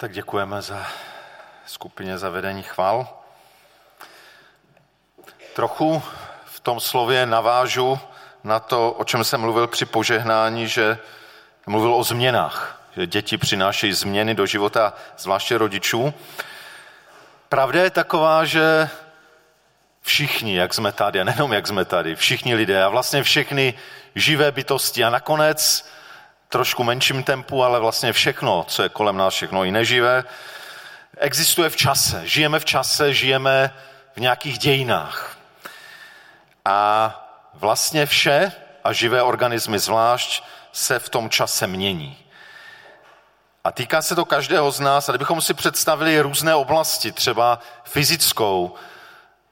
Tak děkujeme za skupině za vedení chval. Trochu v tom slově navážu na to, o čem jsem mluvil při požehnání, že mluvil o změnách, že děti přinášejí změny do života, zvláště rodičů. Pravda je taková, že všichni, jak jsme tady, a nejenom jak jsme tady, všichni lidé a vlastně všechny živé bytosti a nakonec trošku menším tempu, ale vlastně všechno, co je kolem nás, všechno i neživé, existuje v čase. Žijeme v čase, žijeme v nějakých dějinách. A vlastně vše, a živé organismy zvlášť, se v tom čase mění. A týká se to každého z nás, a kdybychom si představili různé oblasti, třeba fyzickou,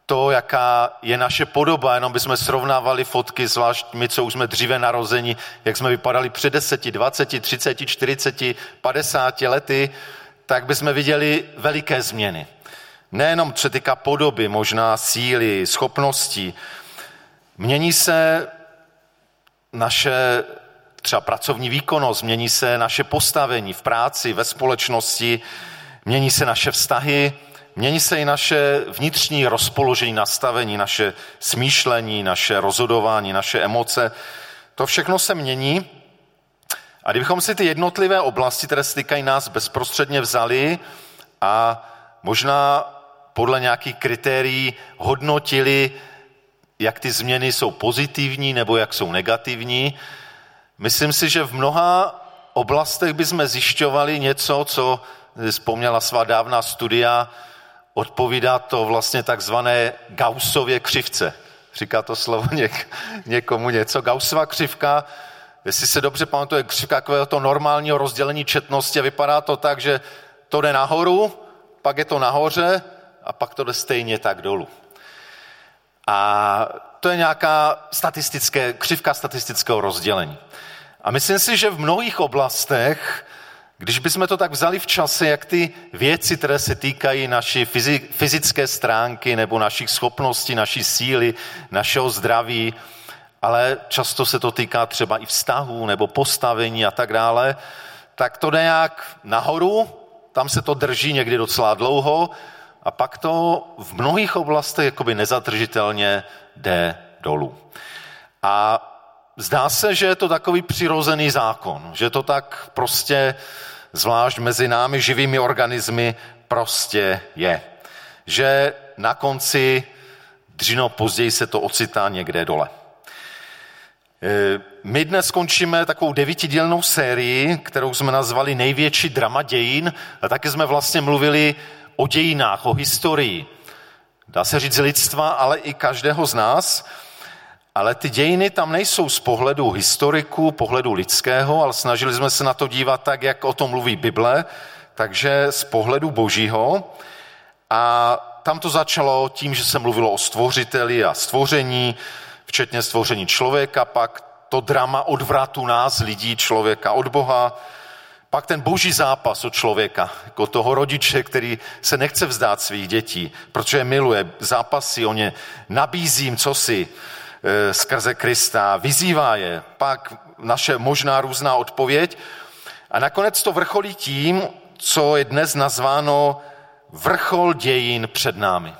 to, jaká je naše podoba, jenom bychom srovnávali fotky, zvlášť my, co už jsme dříve narozeni, jak jsme vypadali před 10, 20, 30, 40, 50 lety, tak bychom viděli veliké změny. Nejenom co týká podoby, možná síly, schopností. Mění se naše třeba pracovní výkonnost, mění se naše postavení v práci, ve společnosti, mění se naše vztahy, Mění se i naše vnitřní rozpoložení, nastavení, naše smýšlení, naše rozhodování, naše emoce. To všechno se mění. A kdybychom si ty jednotlivé oblasti, které stykají nás, bezprostředně vzali a možná podle nějakých kritérií hodnotili, jak ty změny jsou pozitivní nebo jak jsou negativní, myslím si, že v mnoha oblastech bychom zjišťovali něco, co vzpomněla svá dávná studia, odpovídá to vlastně takzvané Gaussově křivce. Říká to slovo něk, někomu něco. Gaussova křivka, jestli se dobře pamatuje, křivka takového to normálního rozdělení četnosti vypadá to tak, že to jde nahoru, pak je to nahoře a pak to jde stejně tak dolů. A to je nějaká statistické, křivka statistického rozdělení. A myslím si, že v mnohých oblastech když bychom to tak vzali v čase, jak ty věci, které se týkají naší fyzické stránky nebo našich schopností, naší síly, našeho zdraví, ale často se to týká třeba i vztahů nebo postavení a tak dále, tak to nějak nahoru, tam se to drží někdy docela dlouho a pak to v mnohých oblastech jakoby nezadržitelně jde dolů. A zdá se, že je to takový přirozený zákon, že to tak prostě zvlášť mezi námi živými organismy, prostě je. Že na konci, dříno později se to ocitá někde dole. E, my dnes skončíme takovou devítidílnou sérii, kterou jsme nazvali Největší drama dějin a taky jsme vlastně mluvili o dějinách, o historii. Dá se říct lidstva, ale i každého z nás. Ale ty dějiny tam nejsou z pohledu historiku, pohledu lidského, ale snažili jsme se na to dívat tak, jak o tom mluví Bible, takže z pohledu božího. A tam to začalo tím, že se mluvilo o stvořiteli a stvoření, včetně stvoření člověka, pak to drama odvratu nás, lidí, člověka od Boha, pak ten boží zápas od člověka, jako toho rodiče, který se nechce vzdát svých dětí, protože je miluje, zápasy o ně, nabízím cosi, Eh, skrze Krista, vyzývá je, pak naše možná různá odpověď a nakonec to vrcholí tím, co je dnes nazváno vrchol dějin před námi.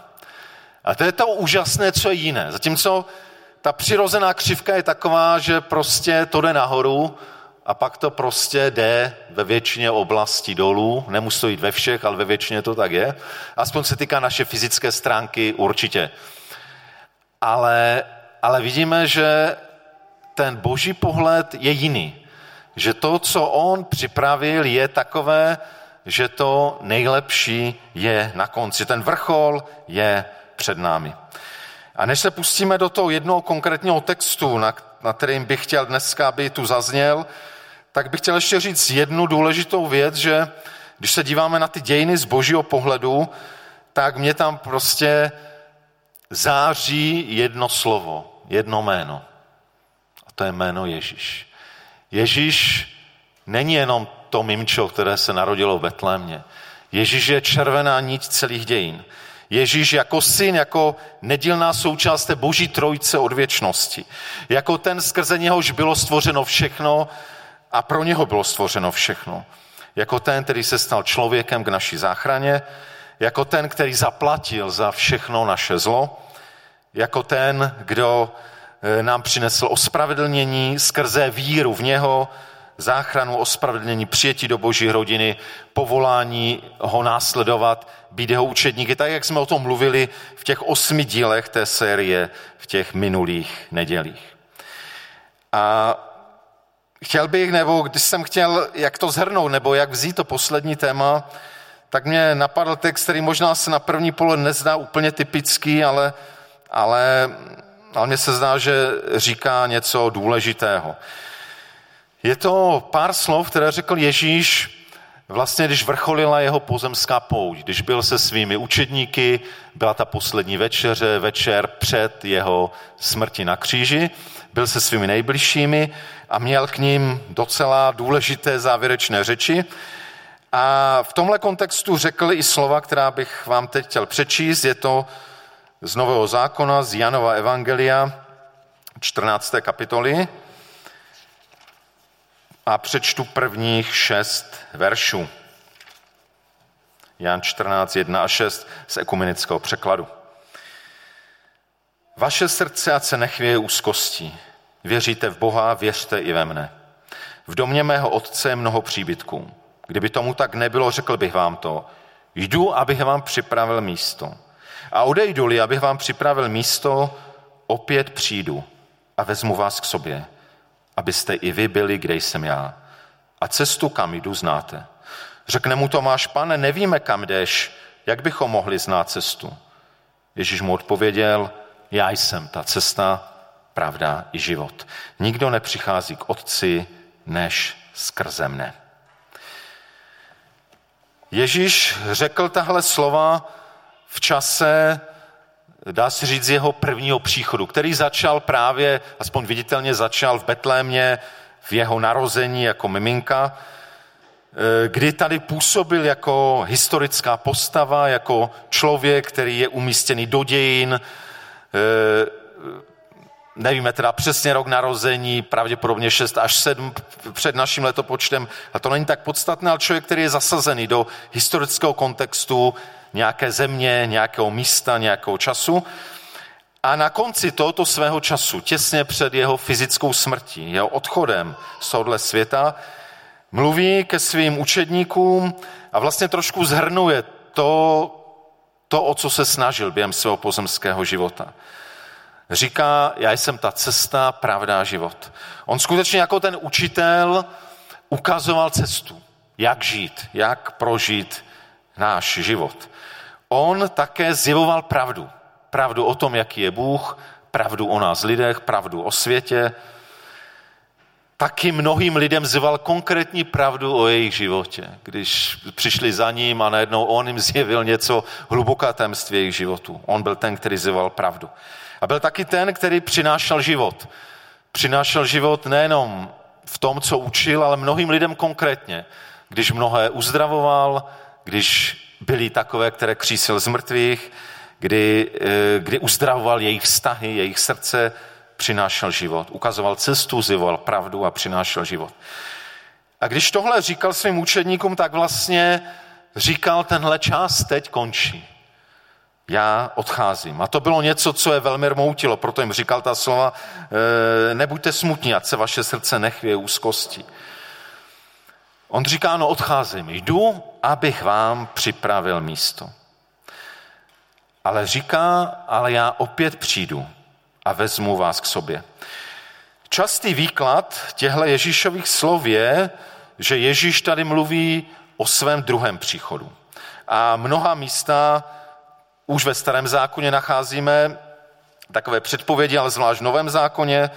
A to je to úžasné, co je jiné. Zatímco ta přirozená křivka je taková, že prostě to jde nahoru a pak to prostě jde ve většině oblastí dolů. Nemusí to jít ve všech, ale ve většině to tak je. Aspoň se týká naše fyzické stránky určitě. Ale ale vidíme, že ten boží pohled je jiný. Že to, co on připravil, je takové, že to nejlepší je na konci. Ten vrchol je před námi. A než se pustíme do toho jednoho konkrétního textu, na, na kterým bych chtěl dneska, aby tu zazněl, tak bych chtěl ještě říct jednu důležitou věc, že když se díváme na ty dějiny z božího pohledu, tak mě tam prostě září jedno slovo jedno jméno. A to je jméno Ježíš. Ježíš není jenom to mimčo, které se narodilo v Betlémě. Ježíš je červená niť celých dějin. Ježíš jako syn, jako nedílná součást té boží trojce od věčnosti. Jako ten, skrze něhož bylo stvořeno všechno a pro něho bylo stvořeno všechno. jako ten, který se stal člověkem k naší záchraně, jako ten, který zaplatil za všechno naše zlo, jako ten, kdo eh, nám přinesl ospravedlnění skrze víru v něho, záchranu, ospravedlnění, přijetí do boží rodiny, povolání ho následovat, být jeho učedníky, tak jak jsme o tom mluvili v těch osmi dílech té série v těch minulých nedělích. A chtěl bych, nebo když jsem chtěl, jak to zhrnout, nebo jak vzít to poslední téma, tak mě napadl text, který možná se na první pohled nezdá úplně typický, ale, ale, ale mně se zdá, že říká něco důležitého. Je to pár slov, které řekl Ježíš vlastně, když vrcholila jeho pozemská pouť, když byl se svými učedníky, byla ta poslední večeře, večer před jeho smrti na kříži, byl se svými nejbližšími a měl k ním docela důležité závěrečné řeči. A v tomhle kontextu řekl i slova, která bych vám teď chtěl přečíst. Je to z Nového zákona, z Janova Evangelia, 14. kapitoly. A přečtu prvních šest veršů. Jan 14, 1 a 6 z ekumenického překladu. Vaše srdce ať se nechvěje úzkostí. Věříte v Boha, věřte i ve mne. V domě mého otce je mnoho příbytků. Kdyby tomu tak nebylo, řekl bych vám to. Jdu, abych vám připravil místo. A odejdu-li, abych vám připravil místo, opět přijdu a vezmu vás k sobě, abyste i vy byli, kde jsem já. A cestu, kam jdu, znáte. Řekne mu Tomáš, pane, nevíme, kam jdeš, jak bychom mohli znát cestu? Ježíš mu odpověděl, já jsem ta cesta, pravda i život. Nikdo nepřichází k Otci, než skrze mne. Ježíš řekl tahle slova v čase, dá se říct, jeho prvního příchodu, který začal právě, aspoň viditelně začal v Betlémě, v jeho narození jako miminka, eh, kdy tady působil jako historická postava, jako člověk, který je umístěný do dějin, eh, nevíme teda přesně rok narození, pravděpodobně 6 až 7 před naším letopočtem, a to není tak podstatné, ale člověk, který je zasazený do historického kontextu nějaké země, nějakého místa, nějakého času. A na konci tohoto svého času, těsně před jeho fyzickou smrtí, jeho odchodem z tohohle světa, mluví ke svým učedníkům a vlastně trošku zhrnuje to, to, o co se snažil během svého pozemského života. Říká, já jsem ta cesta, pravda život. On skutečně jako ten učitel ukazoval cestu, jak žít, jak prožít náš život. On také zjevoval pravdu. Pravdu o tom, jaký je Bůh, pravdu o nás lidech, pravdu o světě. Taky mnohým lidem zjeval konkrétní pravdu o jejich životě, když přišli za ním a najednou on jim zjevil něco hluboká tajemství jejich životu. On byl ten, který zjevoval pravdu. A byl taky ten, který přinášel život. Přinášel život nejenom v tom, co učil, ale mnohým lidem konkrétně. Když mnohé uzdravoval, když byli takové, které křísil z mrtvých, kdy, eh, kdy uzdravoval jejich vztahy, jejich srdce, přinášel život. Ukazoval cestu, zjevoval pravdu a přinášel život. A když tohle říkal svým učedníkům, tak vlastně říkal, tenhle čas teď končí já odcházím. A to bylo něco, co je velmi rmoutilo, proto jim říkal ta slova, e, nebuďte smutní, ať se vaše srdce nechvěje úzkosti. On říká, no odcházím, jdu, abych vám připravil místo. Ale říká, ale já opět přijdu a vezmu vás k sobě. Častý výklad těchto Ježíšových slov je, že Ježíš tady mluví o svém druhém příchodu. A mnoha místa už ve starém zákoně nacházíme takové předpovědi, ale zvlášť v novém zákoně, e,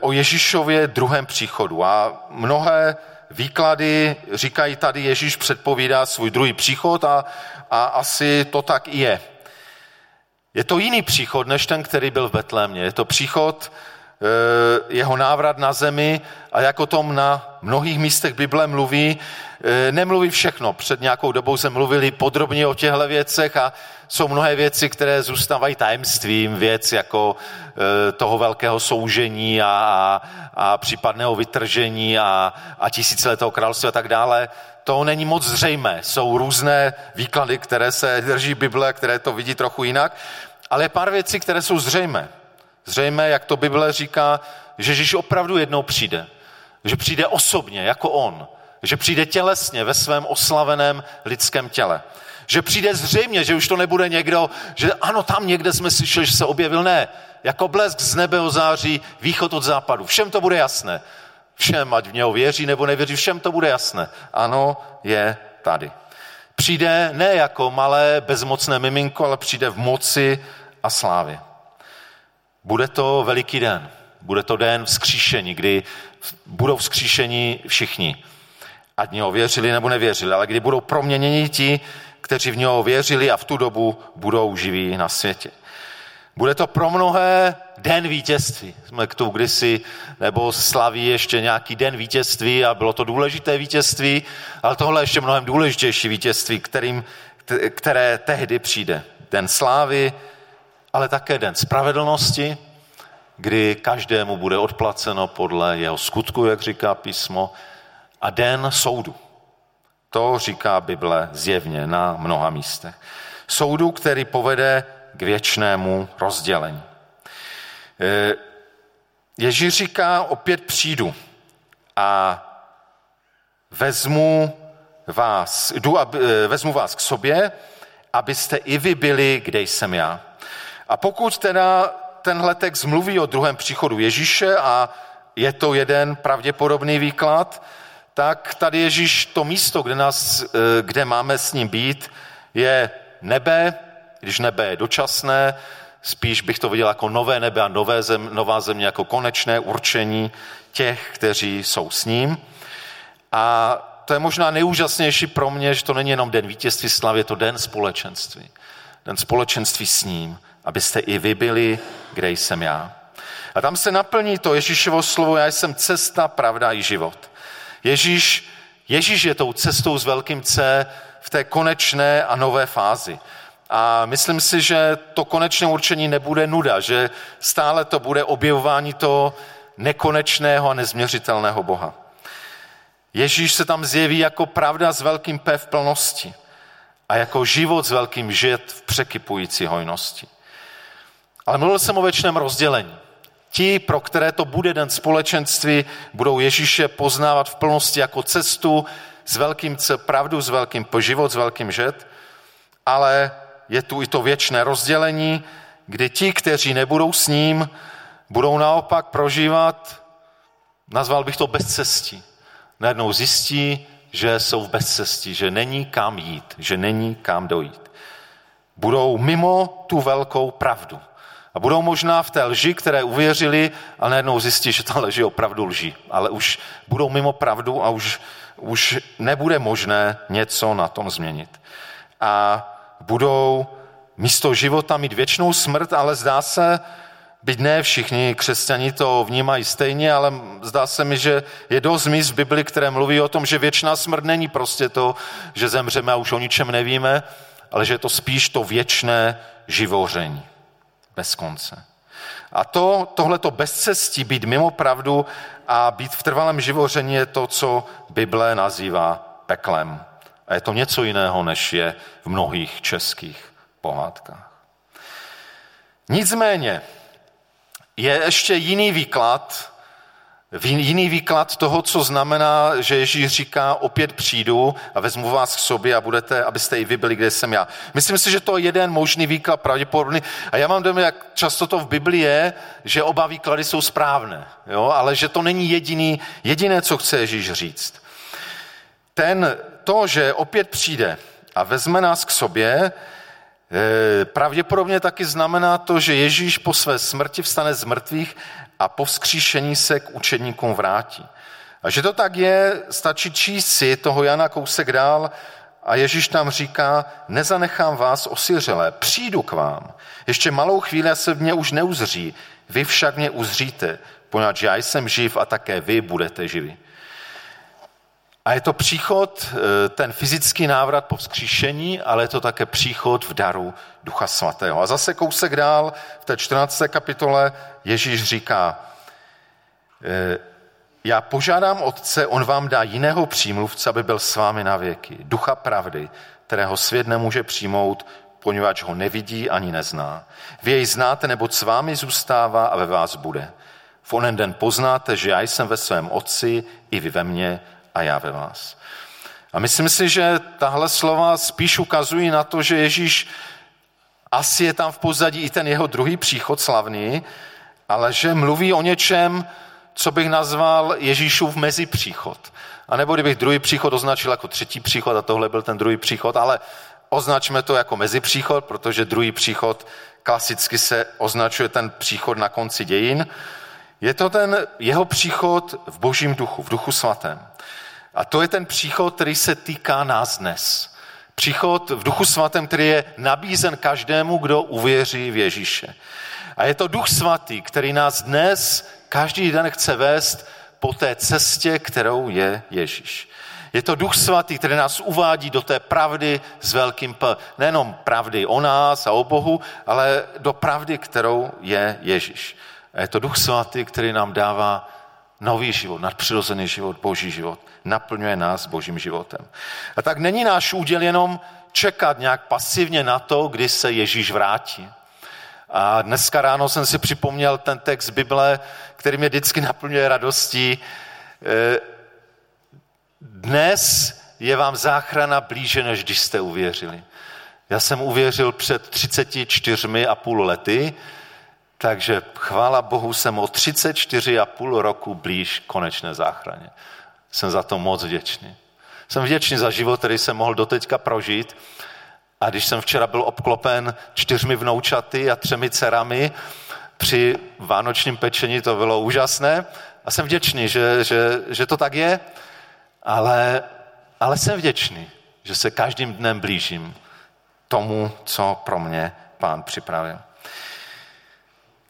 o Ježíšově druhém příchodu. A mnohé výklady říkají tady, Ježíš předpovídá svůj druhý příchod a, a asi to tak i je. Je to jiný příchod, než ten, který byl v Betlémě. Je to příchod jeho návrat na zemi a jako tom na mnohých místech Bible mluví, e, nemluví všechno. Před nějakou dobou se mluvili podrobně o těchto věcech a jsou mnohé věci, které zůstávají tajemstvím, věc jako e, toho velkého soužení a, a, a případného vytržení a, a tisíciletého království a tak dále. To není moc zřejmé. Jsou různé výklady, které se drží Bible, které to vidí trochu jinak, ale je pár věcí, které jsou zřejmé. Zřejmé, jak to Bible říká, že Ježíš opravdu jednou přijde. Že přijde osobně, jako on. Že přijde tělesně ve svém oslaveném lidském těle. Že přijde zřejmě, že už to nebude někdo, že ano, tam někde jsme slyšeli, že se objevil. Ne, jako blesk z nebe září, východ od západu. Všem to bude jasné. Všem, ať v něho věří nebo nevěří, všem to bude jasné. Ano, je tady. Přijde ne jako malé bezmocné miminko, ale přijde v moci a slávě. Bude to veliký den. Bude to den vzkříšení, kdy budou vzkříšení všichni. Ať něho věřili nebo nevěřili, ale kdy budou proměněni ti, kteří v něho věřili a v tu dobu budou živí na světě. Bude to pro mnohé den vítězství. Jsme k tomu kdysi, nebo slaví ještě nějaký den vítězství a bylo to důležité vítězství, ale tohle je ještě mnohem důležitější vítězství, kterým, které tehdy přijde. Den slávy, ale také den spravedlnosti, kdy každému bude odplaceno podle jeho skutku, jak říká písmo, a den soudu. To říká Bible zjevně na mnoha místech. Soudu, který povede k věčnému rozdělení. E, Ježíš říká, opět přijdu a vezmu vás, jdu e, vezmu vás k sobě, abyste i vy byli, kde jsem já. A pokud teda tenhle text mluví o druhém příchodu Ježíše a je to jeden pravděpodobný výklad, tak tady Ježíš to místo, kde, nás, eh, kde máme s ním být, je nebe, když nebe je dočasné, spíš bych to viděl jako nové nebe a nové zem, nová země jako konečné určení těch, kteří jsou s ním. A to je možná nejúžasnější pro mě, že to není jenom den vítězství slavy, je to den společenství. Den společenství s ním abyste i vy byli, kde jsem já. A tam se naplní to Ježíšovo slovo, já jsem cesta, pravda i život. Ježíš, Ježíš je tou cestou s velkým C v té konečné a nové fázi. A myslím si, že to konečné určení nebude nuda, že stále to bude objevování toho nekonečného a nezměřitelného Boha. Ježíš se tam zjeví jako pravda s velkým P v plnosti a jako život s velkým žet v překypující hojnosti. Ale mluvil jsem o věčném rozdělení. Ti, pro které to bude den společenství, budou Ježíše poznávat v plnosti jako cestu s velkým C, pravdu s velkým P, život s velkým žet, ale je tu i to věčné rozdělení, kdy ti, kteří nebudou s ním, budou naopak prožívat, nazval bych to bezcestí. Najednou zjistí, že jsou v bezcestí, že není kam jít, že není kam dojít. Budou mimo tu velkou pravdu. A budou možná v té lži, které uvěřili a najednou zjistí, že ta je opravdu lží. Ale už budou mimo pravdu a už, už nebude možné něco na tom změnit. A budou místo života mít věčnou smrt, ale zdá se, byť ne všichni křesťani to vnímají stejně, ale zdá se mi, že je dost míst v Bibli, které mluví o tom, že věčná smrt není prostě to, že zemřeme a už o ničem nevíme, ale že je to spíš to věčné živoření bez konce. A to, tohleto bezcestí, být mimo pravdu a být v trvalém živoření je to, co Bible nazývá peklem. A je to něco jiného, než je v mnohých českých pohádkách. Nicméně je ještě jiný výklad Jiný výklad toho, co znamená, že Ježíš říká, opět přijdu a vezmu vás k sobě a budete, abyste i vy byli, kde jsem já. Myslím si, že to je jeden možný výklad, pravděpodobný. A já mám dojem, jak často to v Biblii je, že oba výklady jsou správné, jo? ale že to není jediný, jediné, co chce Ježíš říct. Ten, to, že opět přijde a vezme nás k sobě, pravděpodobně taky znamená to, že Ježíš po své smrti vstane z mrtvých a po vzkříšení se k učedníkům vrátí. A že to tak je, stačí číst si toho Jana kousek dál a Ježíš tam říká, nezanechám vás osiřelé, přijdu k vám. Ještě malou chvíli se mě už neuzří. Vy však mě uzříte, poněvadž já jsem živ a také vy budete živi. A je to příchod, eh, ten fyzický návrat po vzkříšení, ale je to také příchod v daru Ducha Svatého. A zase kousek dál v té 14. kapitole Ježíš říká, eh, já požádám Otce, on vám dá jiného přímluvce, aby byl s vámi na věky. Ducha pravdy, kterého svět nemůže přijmout, poněvadž ho nevidí ani nezná. Vy jej znáte, nebo s vámi zůstává a ve vás bude. V onen den poznáte, že já jsem ve svém Otci, i vy ve mně a já ve vás. A myslím si, že tahle slova spíš ukazují na to, že Ježíš asi je tam v pozadí i ten jeho druhý příchod slavný, ale že mluví o něčem, co bych nazval Ježíšův mezipříchod. A nebo kdybych druhý příchod označil jako třetí příchod a tohle byl ten druhý příchod, ale označme to jako mezipříchod, protože druhý příchod klasicky se označuje ten příchod na konci dějin. Je to ten jeho příchod v božím duchu, v duchu svatém. A to je ten příchod, který se týká nás dnes. Příchod v duchu svatém, který je nabízen každému, kdo uvěří v Ježíše. A je to duch svatý, který nás dnes každý den chce vést po té cestě, kterou je Ježíš. Je to Duch Svatý, který nás uvádí do té pravdy s velkým P. Nejenom pravdy o nás a o Bohu, ale do pravdy, kterou je Ježíš. A je to Duch Svatý, který nám dává nový život, nadpřirozený život, boží život. Naplňuje nás božím životem. A tak není náš úděl jenom čekat nějak pasivně na to, kdy se Ježíš vrátí. A dneska ráno jsem si připomněl ten text Bible, který mě vždycky naplňuje radostí. E, dnes je vám záchrana blíže, než když jste uvěřili. Já jsem uvěřil před 34 a půl lety, takže chvála Bohu jsem o 34 a půl roku blíž konečné záchraně. Jsem za to moc vděčný. Jsem vděčný za život, který jsem mohl doteďka prožít. A když jsem včera byl obklopen čtyřmi vnoučaty a třemi dcerami při vánočním pečení, to bylo úžasné. A jsem vděčný, že, že, že to tak je, ale, ale jsem vděčný, že se každým dnem blížím tomu, co pro mě pán připravil.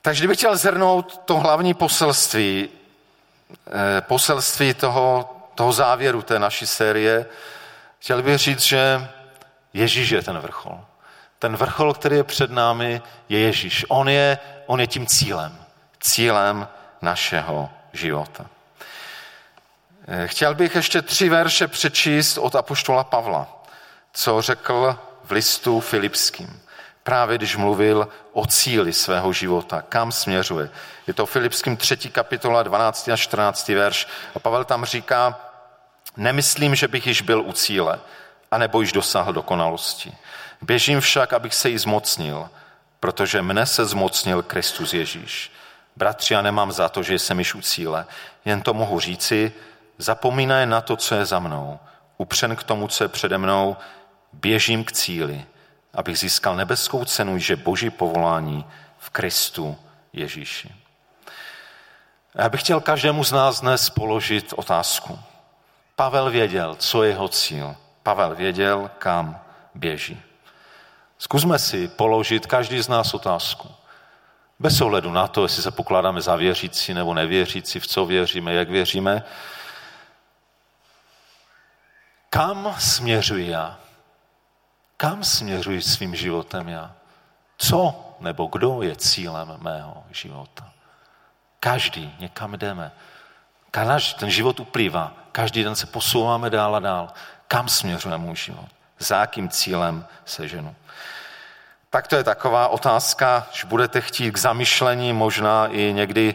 Takže kdybych chtěl zhrnout to hlavní poselství, eh, poselství toho, toho závěru té naší série, chtěl bych říct, že Ježíš je ten vrchol. Ten vrchol, který je před námi, je Ježíš. On je, on je tím cílem. Cílem našeho života. Eh, chtěl bych ještě tři verše přečíst od apoštola Pavla, co řekl v listu Filipským. Právě když mluvil o cíli svého života, kam směřuje. Je to Filipským 3. kapitola 12. a 14. verš. A Pavel tam říká, nemyslím, že bych již byl u cíle, anebo již dosáhl dokonalosti. Běžím však, abych se jí zmocnil, protože mne se zmocnil Kristus Ježíš. Bratři, já nemám za to, že jsem již u cíle, jen to mohu říci, zapomínaje na to, co je za mnou, upřen k tomu, co je přede mnou, běžím k cíli, abych získal nebeskou cenu, že boží povolání v Kristu Ježíši. Já bych chtěl každému z nás dnes položit otázku. Pavel věděl, co je jeho cíl. Pavel věděl, kam běží. Zkusme si položit každý z nás otázku. Bez ohledu na to, jestli se pokládáme za věřící nebo nevěřící, v co věříme, jak věříme. Kam směřuji já? Kam směřuji svým životem já? Co nebo kdo je cílem mého života? Každý, někam jdeme. Každý, ten život uplývá. Každý den se posouváme dál a dál. Kam směřuje můj život? Za jakým cílem se ženu? Tak to je taková otázka, že budete chtít k zamyšlení, možná i někdy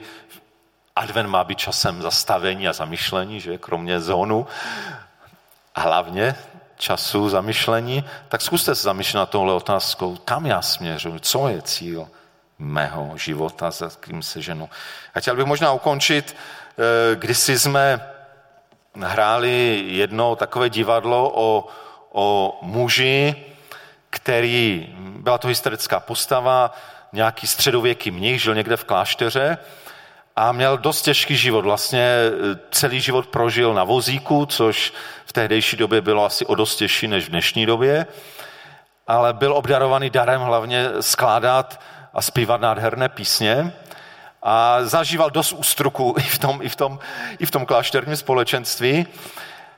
advent má být časem zastavení a zamyšlení, že kromě zónu, hlavně času zamyšlení, tak zkuste se zamýšlet na tohle otázkou, kam já směřuji, co je cíl mého života, za kým se ženu. A chtěl bych možná ukončit, eh, když jsme hráli jedno takové divadlo o, o muži, který, byla to historická postava, nějaký středověký mnich, žil někde v klášteře a měl dost těžký život. Vlastně e, celý život prožil na vozíku, což v tehdejší době bylo asi o dost těžší než v dnešní době, ale byl obdarovaný darem hlavně skládat a zpívat nádherné písně a zažíval dost ústruku i v tom, i v tom, i v tom klášterním společenství.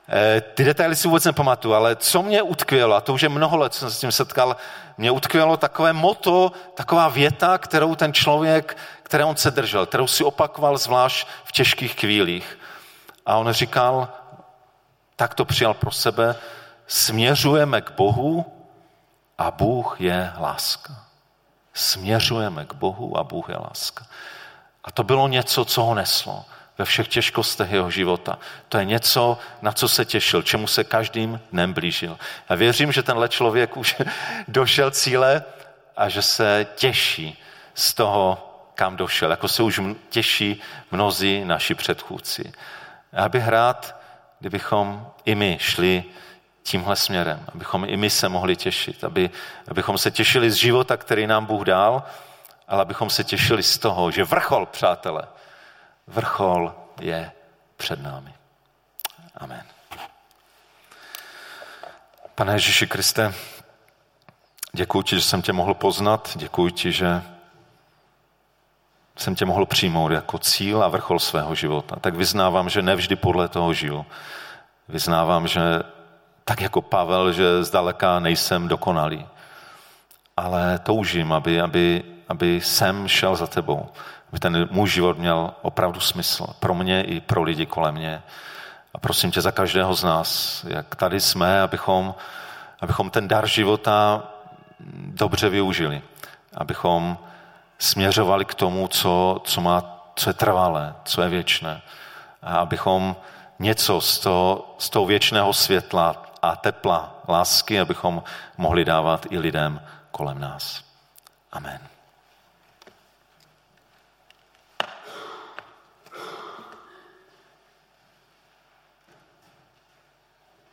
Eh, ty detaily si vůbec nepamatuju, ale co mě utkvělo, a to už je mnoho let, jsem se s tím setkal, mě utkvělo takové moto, taková věta, kterou ten člověk, které on se držel, kterou si opakoval zvlášť v těžkých chvílích. A on říkal, tak to přijal pro sebe, směřujeme k Bohu a Bůh je láska. Směřujeme k Bohu a Bůh je láska. A to bylo něco, co ho neslo ve všech těžkostech jeho života. To je něco, na co se těšil, čemu se každým dnem blížil. Já věřím, že tenhle člověk už došel cíle a že se těší z toho, kam došel, jako se už těší mnozí naši předchůdci. Já bych rád, kdybychom i my šli tímhle směrem, abychom i my se mohli těšit, aby, abychom se těšili z života, který nám Bůh dal, ale abychom se těšili z toho, že vrchol, přátelé, vrchol je před námi. Amen. Pane Ježíši Kriste, děkuji ti, že jsem tě mohl poznat, děkuji ti, že jsem tě mohl přijmout jako cíl a vrchol svého života. Tak vyznávám, že nevždy podle toho žiju. Vyznávám, že tak jako Pavel, že zdaleka nejsem dokonalý. Ale toužím, aby, aby, aby jsem šel za tebou. Aby ten můj život měl opravdu smysl. Pro mě i pro lidi kolem mě. A prosím tě za každého z nás, jak tady jsme, abychom, abychom ten dar života dobře využili. Abychom směřovali k tomu, co, co, má, co je trvalé, co je věčné. A abychom něco z toho, z toho věčného světla a tepla, lásky, abychom mohli dávat i lidem kolem nás. Amen.